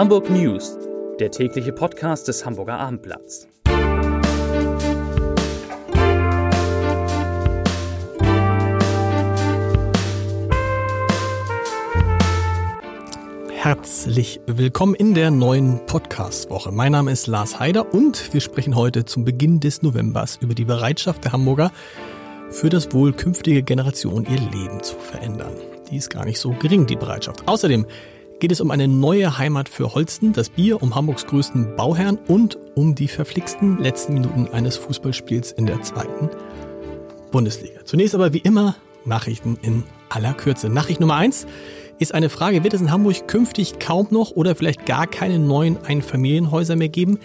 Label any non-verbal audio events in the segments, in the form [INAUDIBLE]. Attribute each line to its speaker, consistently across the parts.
Speaker 1: Hamburg News, der tägliche Podcast des Hamburger Abendblatts.
Speaker 2: Herzlich willkommen in der neuen Podcast-Woche. Mein Name ist Lars Heider und wir sprechen heute zum Beginn des Novembers über die Bereitschaft der Hamburger für das Wohl künftige Generationen ihr Leben zu verändern. Die ist gar nicht so gering, die Bereitschaft. Außerdem geht es um eine neue Heimat für Holsten, das Bier, um Hamburgs größten Bauherrn und um die verflixten letzten Minuten eines Fußballspiels in der zweiten Bundesliga. Zunächst aber wie immer Nachrichten in aller Kürze. Nachricht Nummer eins ist eine Frage, wird es in Hamburg künftig kaum noch oder vielleicht gar keine neuen Einfamilienhäuser mehr geben?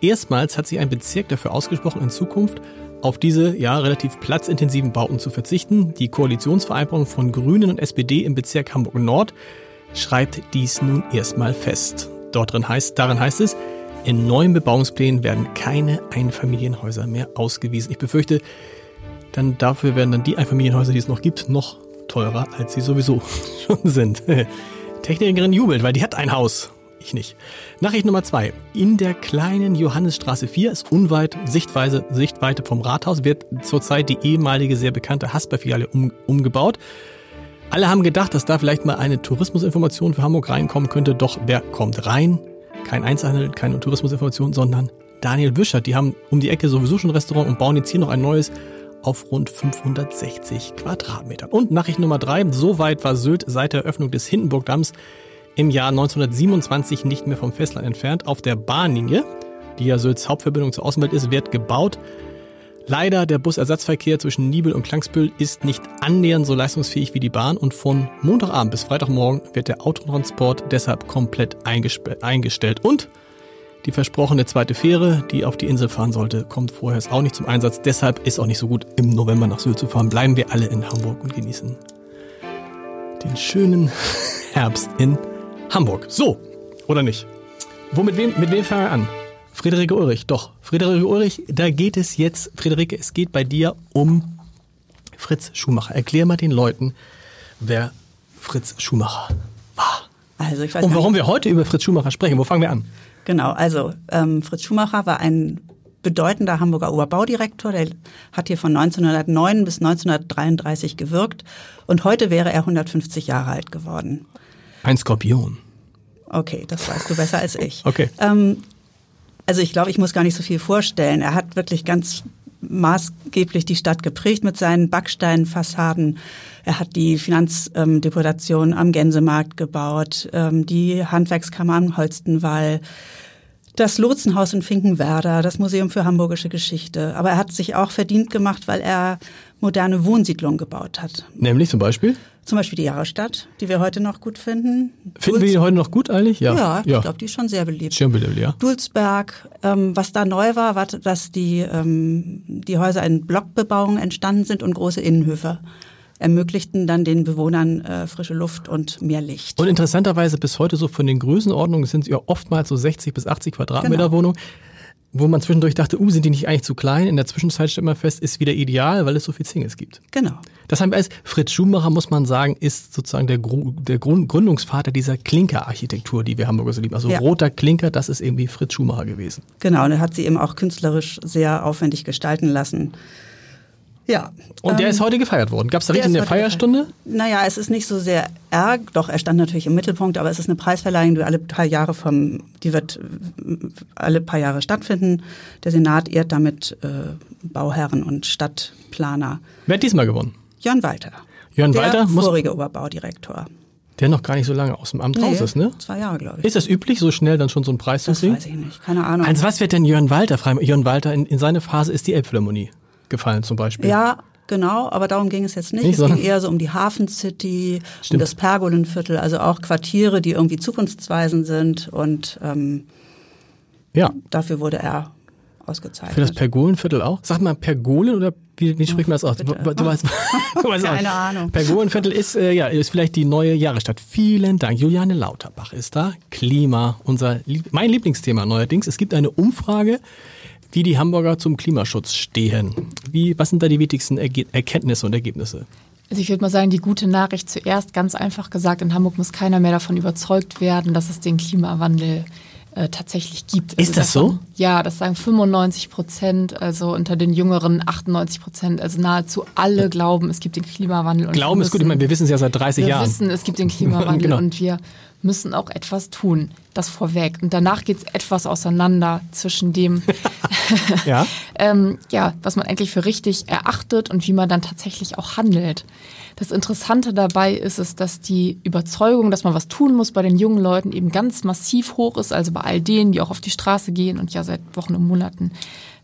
Speaker 2: Erstmals hat sich ein Bezirk dafür ausgesprochen, in Zukunft auf diese ja relativ platzintensiven Bauten zu verzichten. Die Koalitionsvereinbarung von Grünen und SPD im Bezirk Hamburg Nord schreibt dies nun erstmal fest. Dort drin heißt, darin heißt es, in neuen Bebauungsplänen werden keine Einfamilienhäuser mehr ausgewiesen. Ich befürchte, dann dafür werden dann die Einfamilienhäuser, die es noch gibt, noch teurer, als sie sowieso [LAUGHS] schon sind. [LAUGHS] Technikerin jubelt, weil die hat ein Haus. Ich nicht. Nachricht Nummer zwei. In der kleinen Johannesstraße 4 ist unweit Sichtweise, Sichtweite vom Rathaus, wird zurzeit die ehemalige sehr bekannte Hasper-Filiale um, umgebaut. Alle haben gedacht, dass da vielleicht mal eine Tourismusinformation für Hamburg reinkommen könnte, doch wer kommt rein? Kein Einzelhandel, keine Tourismusinformation, sondern Daniel Wischert. Die haben um die Ecke sowieso schon ein Restaurant und bauen jetzt hier noch ein neues auf rund 560 Quadratmetern. Und Nachricht Nummer drei. So weit war Sylt seit der Eröffnung des Hindenburgdamms im Jahr 1927 nicht mehr vom Festland entfernt. Auf der Bahnlinie, die ja Sylts Hauptverbindung zur Außenwelt ist, wird gebaut. Leider, der Busersatzverkehr zwischen Nibel und Klangsbüll ist nicht annähernd so leistungsfähig wie die Bahn und von Montagabend bis Freitagmorgen wird der Autotransport deshalb komplett eingestellt. Und die versprochene zweite Fähre, die auf die Insel fahren sollte, kommt vorher auch nicht zum Einsatz. Deshalb ist auch nicht so gut, im November nach Sylt zu fahren. Bleiben wir alle in Hamburg und genießen den schönen [LAUGHS] Herbst in Hamburg. So, oder nicht? Wo mit wem, mit wem fangen wir an? Friederike Ulrich, doch. Friederike Ulrich, da geht es jetzt, Friederike, es geht bei dir um Fritz Schumacher. Erklär mal den Leuten, wer Fritz Schumacher war.
Speaker 3: Also ich weiß
Speaker 2: Und warum wir heute über Fritz Schumacher sprechen. Wo fangen wir an?
Speaker 3: Genau, also ähm, Fritz Schumacher war ein bedeutender Hamburger Oberbaudirektor. Der hat hier von 1909 bis 1933 gewirkt und heute wäre er 150 Jahre alt geworden.
Speaker 2: Ein Skorpion.
Speaker 3: Okay, das weißt du besser als ich.
Speaker 2: Okay.
Speaker 3: Ähm, also ich glaube, ich muss gar nicht so viel vorstellen. Er hat wirklich ganz maßgeblich die Stadt geprägt mit seinen Backsteinfassaden. Er hat die Finanzdeputation am Gänsemarkt gebaut, ähm, die Handwerkskammer am Holstenwall, das Lotsenhaus in Finkenwerder, das Museum für Hamburgische Geschichte. Aber er hat sich auch verdient gemacht, weil er moderne Wohnsiedlungen gebaut hat.
Speaker 2: Nämlich zum Beispiel?
Speaker 3: Zum Beispiel die Jahrestadt, die wir heute noch gut finden.
Speaker 2: Finden wir die heute noch gut eigentlich?
Speaker 3: Ja, ja, ja. ich glaube, die ist schon sehr beliebt.
Speaker 2: Schon beliebt, ja.
Speaker 3: Dulsberg, ähm, was da neu war, war, dass die, ähm, die Häuser in Blockbebauung entstanden sind und große Innenhöfe ermöglichten dann den Bewohnern äh, frische Luft und mehr Licht.
Speaker 2: Und interessanterweise bis heute so von den Größenordnungen sind es ja oftmals so 60 bis 80 Quadratmeter genau. Wohnungen wo man zwischendurch dachte, uh, sind die nicht eigentlich zu klein? In der Zwischenzeit stellt man fest, ist wieder ideal, weil es so viel Singles gibt.
Speaker 3: Genau.
Speaker 2: Das haben wir als Fritz Schumacher, muss man sagen, ist sozusagen der, der Gründungsvater dieser Klinkerarchitektur, die wir Hamburger so lieben. Also ja. roter Klinker, das ist irgendwie Fritz Schumacher gewesen.
Speaker 3: Genau, und er hat sie eben auch künstlerisch sehr aufwendig gestalten lassen. Ja.
Speaker 2: Und der ähm, ist heute gefeiert worden. Gab es da richtig eine Feierstunde?
Speaker 3: Naja, es ist nicht so sehr ärg, doch er stand natürlich im Mittelpunkt, aber es ist eine Preisverleihung, die alle paar Jahre vom, die wird alle paar Jahre stattfinden. Der Senat ehrt damit äh, Bauherren und Stadtplaner.
Speaker 2: Wer hat diesmal gewonnen?
Speaker 3: Jörn Walter.
Speaker 2: Jörn
Speaker 3: der
Speaker 2: Walter.
Speaker 3: Vorige Oberbaudirektor.
Speaker 2: Der noch gar nicht so lange aus dem Amt nee, raus ist, ne?
Speaker 3: Zwei Jahre, glaube ich.
Speaker 2: Ist das üblich, so schnell dann schon so einen Preis
Speaker 3: das
Speaker 2: zu kriegen?
Speaker 3: Das weiß ich nicht, keine Ahnung.
Speaker 2: Also was wird denn Jörn Walter fragen? Jörn Walter, in, in seine Phase ist die Elbphilharmonie gefallen zum Beispiel.
Speaker 3: Ja, Genau, aber darum ging es jetzt nicht. nicht
Speaker 2: es
Speaker 3: ging eher so um die Hafen City, Stimmt. um das Pergolenviertel, also auch Quartiere, die irgendwie zukunftsweisend sind und ähm, ja. dafür wurde er ausgezeichnet.
Speaker 2: Für das Pergolenviertel auch? Sag mal Pergolen oder wie, wie spricht man das aus? Du, du weißt, [LAUGHS]
Speaker 3: du weißt Keine auch. Ahnung.
Speaker 2: Pergolenviertel ist, äh, ja, ist vielleicht die neue Jahrestadt. Vielen Dank. Juliane Lauterbach ist da. Klima, unser, mein Lieblingsthema neuerdings. Es gibt eine Umfrage wie die Hamburger zum Klimaschutz stehen. Wie, was sind da die wichtigsten Erge Erkenntnisse und Ergebnisse?
Speaker 4: Also ich würde mal sagen, die gute Nachricht zuerst, ganz einfach gesagt, in Hamburg muss keiner mehr davon überzeugt werden, dass es den Klimawandel äh, tatsächlich gibt.
Speaker 2: Ist das
Speaker 4: davon,
Speaker 2: so?
Speaker 4: Ja, das sagen 95 Prozent, also unter den Jüngeren 98 Prozent. Also nahezu alle glauben, es gibt den Klimawandel. Und
Speaker 2: Glauben ist gut, ich meine, wir wissen es ja seit 30
Speaker 4: wir
Speaker 2: Jahren.
Speaker 4: wissen, es gibt den [LAUGHS] Klimawandel
Speaker 2: Genau.
Speaker 4: und wir müssen auch etwas tun. Das vorweg. Und danach geht es etwas auseinander zwischen dem, [LAUGHS]
Speaker 2: Ja. [LAUGHS]
Speaker 4: ähm, ja, was man eigentlich für richtig erachtet und wie man dann tatsächlich auch handelt. Das Interessante dabei ist es, dass die Überzeugung, dass man was tun muss bei den jungen Leuten eben ganz massiv hoch ist, also bei all denen, die auch auf die Straße gehen und ja seit Wochen und Monaten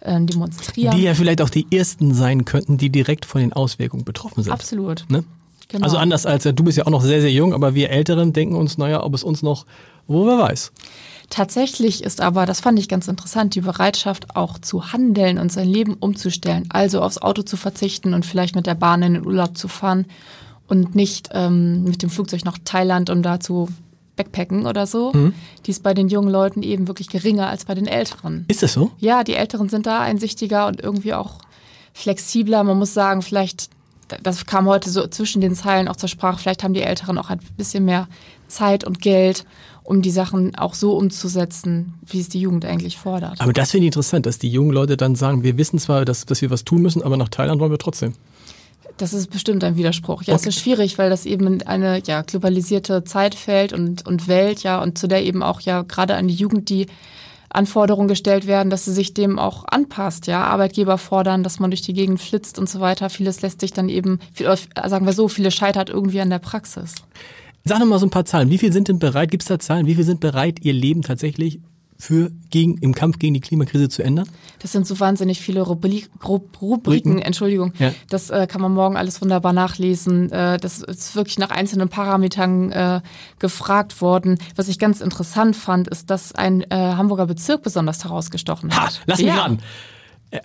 Speaker 4: äh, demonstrieren.
Speaker 2: Die ja vielleicht auch die ersten sein könnten, die direkt von den Auswirkungen betroffen sind.
Speaker 4: Absolut.
Speaker 2: Ne?
Speaker 4: Genau.
Speaker 2: Also anders als äh, du bist ja auch noch sehr, sehr jung, aber wir Älteren denken uns, naja, ob es uns noch, wo wer weiß.
Speaker 4: Tatsächlich ist aber, das fand ich ganz interessant, die Bereitschaft auch zu handeln und sein Leben umzustellen, also aufs Auto zu verzichten und vielleicht mit der Bahn in den Urlaub zu fahren und nicht ähm, mit dem Flugzeug nach Thailand, um da zu backpacken oder so. Die ist bei den jungen Leuten eben wirklich geringer als bei den Älteren.
Speaker 2: Ist das so?
Speaker 4: Ja, die Älteren sind da einsichtiger und irgendwie auch flexibler. Man muss sagen, vielleicht, das kam heute so zwischen den Zeilen auch zur Sprache, vielleicht haben die Älteren auch ein bisschen mehr Zeit und Geld, um die Sachen auch so umzusetzen, wie es die Jugend eigentlich fordert.
Speaker 2: Aber das finde ich interessant, dass die jungen Leute dann sagen, wir wissen zwar, dass, dass wir was tun müssen, aber nach Thailand wollen wir trotzdem.
Speaker 4: Das ist bestimmt ein Widerspruch. Ja,
Speaker 2: Okay.
Speaker 4: es ist schwierig, weil das eben in eine ja, globalisierte Zeit fällt und, und Welt, ja, und zu der eben auch ja gerade an die Jugend die Anforderungen gestellt werden, dass sie sich dem auch anpasst, ja. Arbeitgeber fordern, dass man durch die Gegend flitzt und so weiter. Vieles lässt sich dann eben, oder sagen wir so, viele scheitert irgendwie an der Praxis.
Speaker 2: Sag noch mal so ein paar Zahlen. Wie viel sind denn bereit, gibt es da Zahlen, wie viel sind bereit, ihr Leben tatsächlich für, gegen, im Kampf gegen die Klimakrise zu ändern?
Speaker 4: Das sind so wahnsinnig viele Rubrik, Rub- Rubriken, Entschuldigung.
Speaker 2: Ja.
Speaker 4: Das äh, kann man morgen alles wunderbar nachlesen. Äh, das ist wirklich nach einzelnen Parametern äh, gefragt worden. Was ich ganz interessant fand, ist, dass ein äh, Hamburger Bezirk besonders herausgestochen
Speaker 2: Ha,
Speaker 4: hat.
Speaker 2: lass mich
Speaker 4: Ja.
Speaker 2: raten.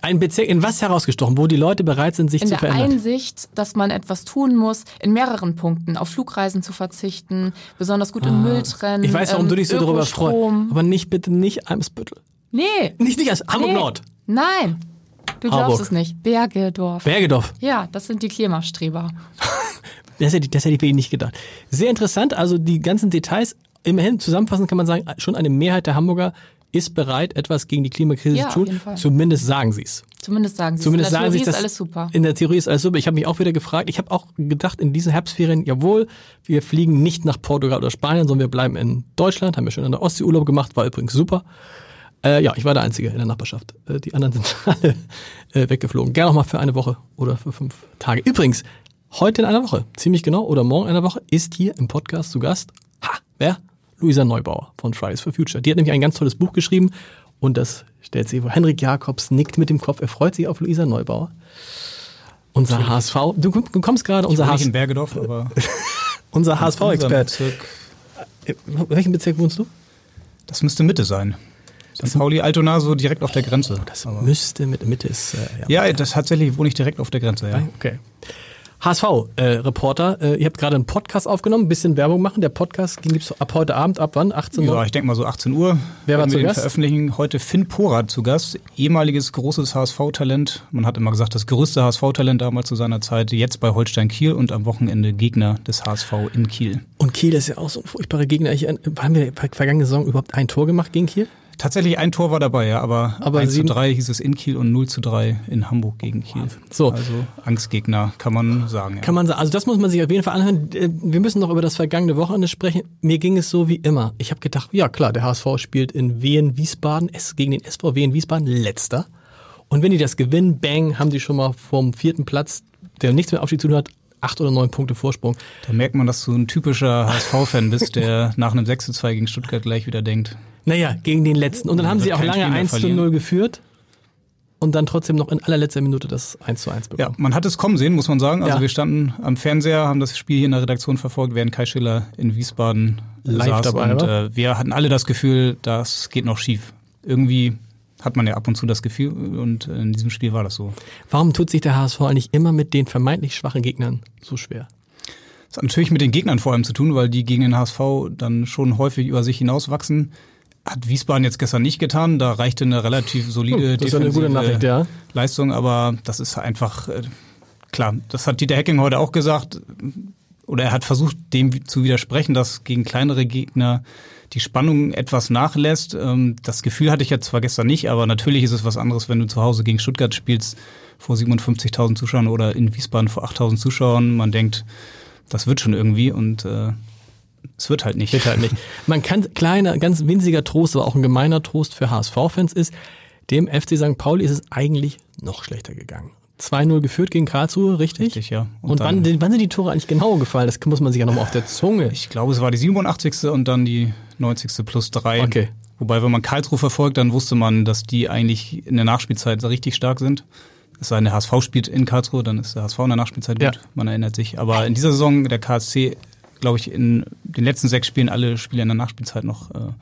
Speaker 2: Ein Bezirk in was herausgestochen, wo die Leute bereit sind, sich
Speaker 4: In
Speaker 2: zu
Speaker 4: der
Speaker 2: verändern?
Speaker 4: Einsicht, dass man etwas tun muss, in mehreren Punkten, auf Flugreisen zu verzichten, besonders gut im Müll trennen.
Speaker 2: Ah. ich weiß, warum
Speaker 4: ähm,
Speaker 2: du dich so darüber freust. Aber nicht bitte nicht Eimsbüttel.
Speaker 4: Nee.
Speaker 2: Nicht, nicht als Hamburg
Speaker 4: nee.
Speaker 2: Nord.
Speaker 4: Nein. Du glaubst
Speaker 2: Harburg.
Speaker 4: es nicht. Bergedorf.
Speaker 2: Bergedorf.
Speaker 4: ja, das sind die Klimastreber. [LAUGHS]
Speaker 2: Das hätte, ich- das hätte ich wirklich nicht gedacht. Sehr interessant, also die ganzen Details. Immerhin zusammenfassend kann man sagen, schon eine Mehrheit der Hamburger ist bereit, etwas gegen die Klimakrise
Speaker 4: Ja,
Speaker 2: zu tun. Zumindest sagen sie es.
Speaker 4: Zumindest sagen sie
Speaker 2: Zumindest
Speaker 4: es. In
Speaker 2: sagen
Speaker 4: der
Speaker 2: sie
Speaker 4: Theorie ist alles super.
Speaker 2: In der Theorie ist alles super. Ich habe mich auch wieder gefragt. Ich habe auch gedacht in diesen Herbstferien, jawohl, wir fliegen nicht nach Portugal oder Spanien, sondern wir bleiben in Deutschland. Haben wir schon in der Ostsee Urlaub gemacht, war übrigens super. Äh, ja, ich war der Einzige in der Nachbarschaft. Äh, die anderen sind [LAUGHS] alle äh, weggeflogen. Gerne noch mal für eine Woche oder für fünf Tage. Übrigens, heute in einer Woche, ziemlich genau, oder morgen in einer Woche, ist hier im Podcast zu Gast, ha, wer? Luisa Neubauer von Fridays for Future. Die hat nämlich ein ganz tolles Buch geschrieben und das stellt sie vor. Henrik Jakobs nickt mit dem Kopf, er freut sich auf Luisa Neubauer. Unser HSV, du, komm- du kommst gerade, unser,
Speaker 5: Nicht
Speaker 2: HS,
Speaker 5: in Bergedorf, aber [LAUGHS]
Speaker 2: unser HSV-Expert. In welchem Bezirk wohnst du?
Speaker 5: Das müsste Mitte sein. St. Pauli, Altona, so direkt auf der Grenze.
Speaker 2: Das
Speaker 5: Aber-
Speaker 2: müsste mit Mitte ist. Äh, ja.
Speaker 5: ja, das tatsächlich wohne ich direkt auf der Grenze, ja.
Speaker 2: Okay. HSV-Reporter, äh, ihr habt gerade einen Podcast aufgenommen, ein bisschen Werbung machen. Der Podcast ging gibt's ab heute Abend, ab wann? 18 Uhr?
Speaker 5: Ja, ich denke mal so 18 Uhr.
Speaker 2: Wer war zu Gast?
Speaker 5: veröffentlichen. Heute Finn Porat zu Gast, ehemaliges großes HSV-Talent. Man hat immer gesagt, das größte HSV-Talent damals zu seiner Zeit. Jetzt bei Holstein Kiel und am Wochenende Gegner des HSV in Kiel.
Speaker 2: Und Kiel ist ja auch so ein furchtbarer Gegner. Ich, äh, haben wir ver- vergangene Saison überhaupt ein Tor gemacht gegen Kiel?
Speaker 5: Tatsächlich ein Tor war dabei, ja, aber,
Speaker 2: Aber
Speaker 5: 1
Speaker 2: sieben-
Speaker 5: zu 3 hieß es in Kiel und 0 zu 3 in Hamburg gegen Kiel.
Speaker 2: So.
Speaker 5: Also Angstgegner, kann man sagen. Ja.
Speaker 2: Kann man sagen. Also das muss man sich auf jeden Fall anhören. Äh, Wir müssen noch über das vergangene Wochenende sprechen. Mir ging es so wie immer. Ich habe gedacht, ja klar, der HSV spielt in Wien Wiesbaden, es gegen den SV Wien Wiesbaden letzter. Und wenn die das gewinnen, bang, haben die schon mal vom vierten Platz, der nichts mit Aufstieg zu tun hat, acht oder neun Punkte Vorsprung.
Speaker 5: Da merkt man, dass du ein typischer HSV-Fan bist, der [LAUGHS] nach einem 6 zu 2 gegen Stuttgart gleich wieder denkt.
Speaker 2: Naja, gegen den letzten. Und dann haben sie auch lange
Speaker 5: Spiel mehr
Speaker 2: 1 zu
Speaker 5: verlieren.
Speaker 2: 0 geführt. Und dann trotzdem noch in allerletzter Minute das 1 zu 1
Speaker 5: Ja,
Speaker 2: bekommen.
Speaker 5: man hat es kommen sehen, muss man sagen. Also
Speaker 2: Ja.
Speaker 5: wir standen am Fernseher, haben das Spiel hier in der Redaktion verfolgt, während Kai Schiller in Wiesbaden
Speaker 2: Live
Speaker 5: saß.
Speaker 2: dabei
Speaker 5: und
Speaker 2: war.
Speaker 5: äh, wir hatten alle das Gefühl, das geht noch schief. Irgendwie hat man ja ab und zu das Gefühl und in diesem Spiel war das so.
Speaker 2: Warum tut sich der HSV eigentlich immer mit den vermeintlich schwachen Gegnern so schwer?
Speaker 5: Das hat natürlich mit den Gegnern vor allem zu tun, weil die gegen den HSV dann schon häufig über sich hinauswachsen. Hat Wiesbaden jetzt gestern nicht getan, da reichte eine relativ solide
Speaker 2: Hm, das
Speaker 5: defensive
Speaker 2: Nachricht, ja.
Speaker 5: Leistung, aber das ist einfach äh, klar, das hat Dieter Hecking heute auch gesagt. Oder er hat versucht, dem zu widersprechen, dass gegen kleinere Gegner die Spannung etwas nachlässt. Ähm, das Gefühl hatte ich jetzt zwar gestern nicht, aber natürlich ist es was anderes, wenn du zu Hause gegen Stuttgart spielst vor 57.000 Zuschauern oder in Wiesbaden vor 8.000 Zuschauern. Man denkt, das wird schon irgendwie und äh, es wird halt nicht.
Speaker 2: Wird halt nicht. Man kann, kleiner, ganz winziger Trost, aber auch ein gemeiner Trost für HSV-Fans ist, dem FC St. Pauli ist es eigentlich noch schlechter gegangen. 2-0 geführt gegen Karlsruhe, richtig?
Speaker 5: Richtig, ja.
Speaker 2: Und, und wann, wann, sind die Tore eigentlich genau gefallen? Das muss man sich ja nochmal auf der Zunge.
Speaker 5: Ich glaube, es war die 87. und dann die 90. plus 3.
Speaker 2: Okay.
Speaker 5: Wobei, wenn man Karlsruhe verfolgt, dann wusste man, dass die eigentlich in der Nachspielzeit richtig stark sind. Es sei denn, der HSV spielt in Karlsruhe, dann ist der HSV in der Nachspielzeit gut, ja. man erinnert sich. Aber in dieser Saison, der KSC, glaube ich, in den letzten sechs Spielen alle Spiele in der Nachspielzeit noch äh,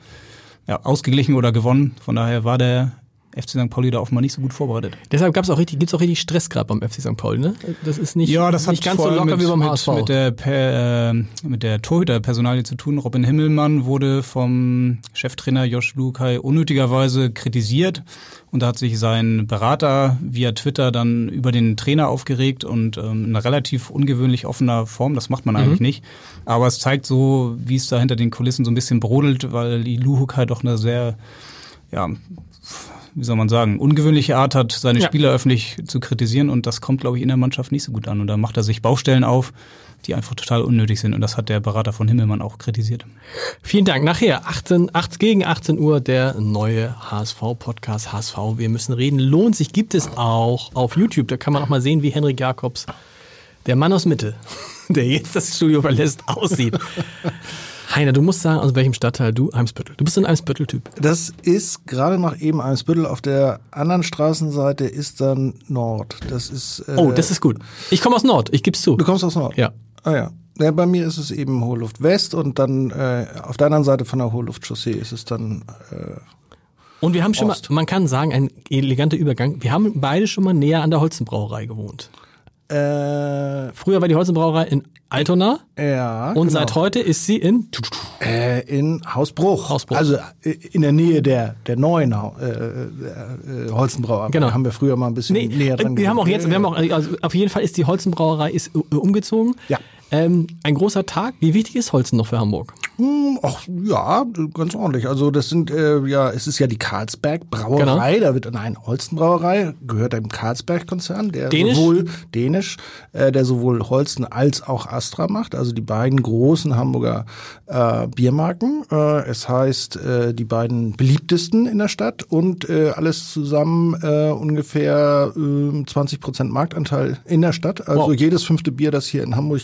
Speaker 5: ja, ausgeglichen oder gewonnen. Von daher war der FC St. Pauli da offenbar nicht so gut vorbereitet.
Speaker 2: Deshalb gab's auch richtig, gibt's auch richtig Stress gerade beim FC St. Pauli, ne?
Speaker 5: Das ist nicht, ja, das nicht ganz so locker mit, wie beim mit, HSV. Mit der, per, äh, mit der Torhüterpersonalie zu tun. Robin Himmelmann wurde vom Cheftrainer Josh Lukai unnötigerweise kritisiert und da hat sich sein Berater via Twitter dann über den Trainer aufgeregt und ähm, in einer relativ ungewöhnlich offener Form. Das macht man eigentlich mhm. nicht. Aber es zeigt so, wie es da hinter den Kulissen so ein bisschen brodelt, weil die Luhukai doch eine sehr ja, wie soll man sagen, ungewöhnliche Art hat, seine ja. Spieler öffentlich zu kritisieren und das kommt, glaube ich, in der Mannschaft nicht so gut an. Und da macht er sich Baustellen auf, die einfach total unnötig sind. Und das hat der Berater von Himmelmann auch kritisiert.
Speaker 2: Vielen Dank. Nachher, 18, 8 gegen 18 Uhr, der neue HSV-Podcast HSV. Wir müssen reden. Lohnt sich, gibt es auch auf YouTube. Da kann man auch mal sehen, wie Henrik Jakobs, der Mann aus Mitte, [LAUGHS] der jetzt das Studio verlässt, aussieht. Heiner, du musst sagen, aus welchem Stadtteil du Eimsbüttel. Du bist ein Eimsbüttel-Typ.
Speaker 6: Das ist gerade noch eben Eimsbüttel. Auf der anderen Straßenseite ist dann Nord. Das ist.
Speaker 2: Äh, oh, das ist gut. Ich komme aus Nord. Ich gib's zu.
Speaker 6: Du kommst aus Nord.
Speaker 2: Ja.
Speaker 6: Ah ja. Ja, bei mir ist es eben Hohe Luft West und dann äh, auf der anderen Seite von der Hohe Luft Chaussee ist es dann. Äh,
Speaker 2: und wir haben schon Ost. mal, man kann sagen, ein eleganter Übergang. Wir haben beide schon mal näher an der Holzenbrauerei gewohnt. Äh, Früher war die Holzenbrauerei in Altona.
Speaker 6: Ja.
Speaker 2: Und genau. seit heute ist sie in
Speaker 6: äh, in Hausbruch.
Speaker 2: Hausbruch.
Speaker 6: Also äh, in der Nähe der der neuen äh, äh, Holzenbrauerei.
Speaker 2: Genau.
Speaker 6: Da haben wir früher mal ein bisschen nee, näher dran.
Speaker 2: Wir haben auch jetzt, wir haben auch, also auf jeden Fall ist die Holzenbrauerei ist äh, umgezogen.
Speaker 6: Ja.
Speaker 2: Ähm, ein großer Tag. Wie wichtig ist Holzen noch für Hamburg?
Speaker 6: Hm, ach ja, ganz ordentlich. Also das sind äh, ja, es ist ja die Carlsberg Brauerei. Genau. Da wird nein Holsten Brauerei gehört dem Carlsberg Konzern, der
Speaker 2: dänisch?
Speaker 6: sowohl dänisch, äh, der sowohl Holsten als auch Astra macht. Also die beiden großen Hamburger äh, Biermarken. Äh, es heißt äh, die beiden beliebtesten in der Stadt und äh, alles zusammen äh, ungefähr äh, 20 Prozent Marktanteil in der Stadt. Also wow. jedes fünfte Bier, das hier in Hamburg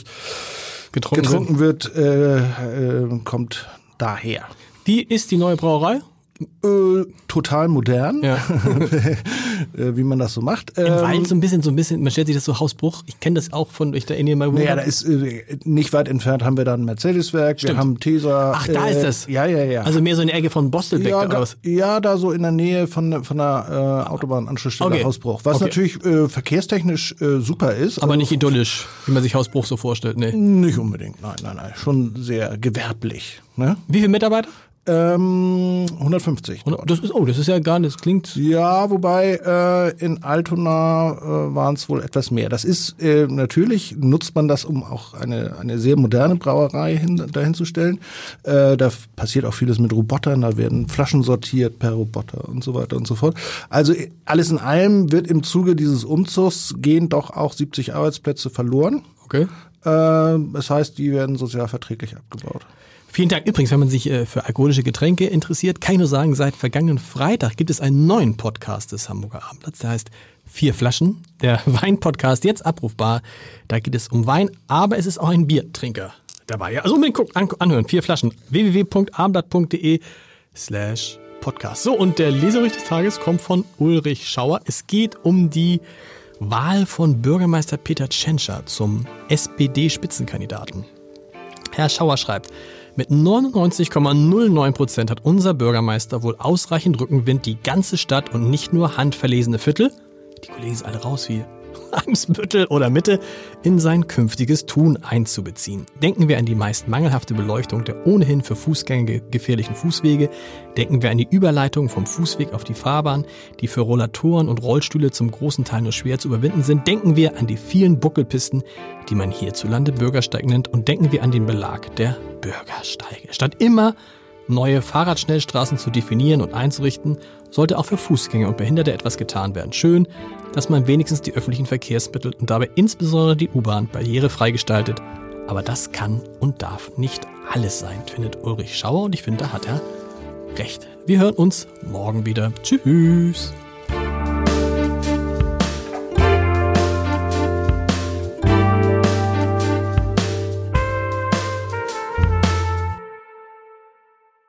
Speaker 6: getrunken, getrunken wird, äh, äh, kommt daher.
Speaker 2: Wie ist die neue Brauerei?
Speaker 6: Äh, total modern,
Speaker 2: ja. [LAUGHS]
Speaker 6: Äh, wie man das so macht.
Speaker 2: Im ähm, Wald so ein bisschen, so ein bisschen, man stellt sich das so Hausbruch. Ich kenne das auch von, ich da in mal
Speaker 6: Naja, da ist äh, nicht weit entfernt haben wir dann Mercedes-Werk, wir haben Tesa.
Speaker 2: Ach, da äh, ist das.
Speaker 6: Ja, ja, ja.
Speaker 2: Also mehr so in der Ecke von Bostelbeck
Speaker 6: ja,
Speaker 2: aus.
Speaker 6: Ja, da so in der Nähe von von der äh, Autobahnanschlussstelle okay. Hausbruch, was okay. natürlich äh, verkehrstechnisch äh, super ist.
Speaker 2: Aber also, nicht idyllisch, wie man sich Hausbruch so vorstellt, nee.
Speaker 6: Nicht unbedingt, nein, nein, nein, schon sehr gewerblich. Ne?
Speaker 2: Wie viele Mitarbeiter?
Speaker 6: Ähm, 150.
Speaker 2: Das ist, oh, das ist ja gar nicht, das klingt.
Speaker 6: Ja, wobei äh, in Altona äh, waren es wohl etwas mehr. Das ist äh, natürlich, nutzt man das, um auch eine, eine sehr moderne Brauerei hin, dahin zu stellen. Äh, da passiert auch vieles mit Robotern, da werden Flaschen sortiert per Roboter und so weiter und so fort. Also alles in allem wird im Zuge dieses Umzugs gehen doch auch 70 Arbeitsplätze verloren.
Speaker 2: Okay.
Speaker 6: Äh, das heißt, die werden sozialverträglich abgebaut.
Speaker 2: Vielen Dank. Übrigens, wenn man sich äh, für alkoholische Getränke interessiert, kann ich nur sagen, seit vergangenen Freitag gibt es einen neuen Podcast des Hamburger Abendblatts, der heißt Vier Flaschen, der [LAUGHS] Wein-Podcast, jetzt abrufbar. Da geht es um Wein, aber es ist auch ein Biertrinker dabei. Also unbedingt gucken, anhören. Vier Flaschen. www.abendblatt.de slash Podcast. So, und der Leserich des Tages kommt von Ulrich Schauer. Es geht um die Wahl von Bürgermeister Peter Tschentscher zum SPD-Spitzenkandidaten. Herr Schauer schreibt, mit 99,09 Prozent hat unser Bürgermeister wohl ausreichend Rückenwind, die ganze Stadt und nicht nur handverlesene Viertel, die Kollegen sind alle raus wie Eimsbüttel oder Mitte in sein künftiges Tun einzubeziehen. Denken wir an die meist mangelhafte Beleuchtung der ohnehin für Fußgänger gefährlichen Fußwege, denken wir an die Überleitung vom Fußweg auf die Fahrbahn, die für Rollatoren und Rollstühle zum großen Teil nur schwer zu überwinden sind, denken wir an die vielen Buckelpisten, die man hierzulande Bürgersteig nennt und denken wir an den Belag der Bürgersteige. Statt immer neue Fahrradschnellstraßen zu definieren und einzurichten, sollte auch für Fußgänger und Behinderte etwas getan werden. Schön, dass man wenigstens die öffentlichen Verkehrsmittel und dabei insbesondere die U-Bahn barrierefrei gestaltet. Aber das kann und darf nicht alles sein, findet Ulrich Schauer und ich finde, da hat er recht. Wir hören uns morgen wieder. Tschüss.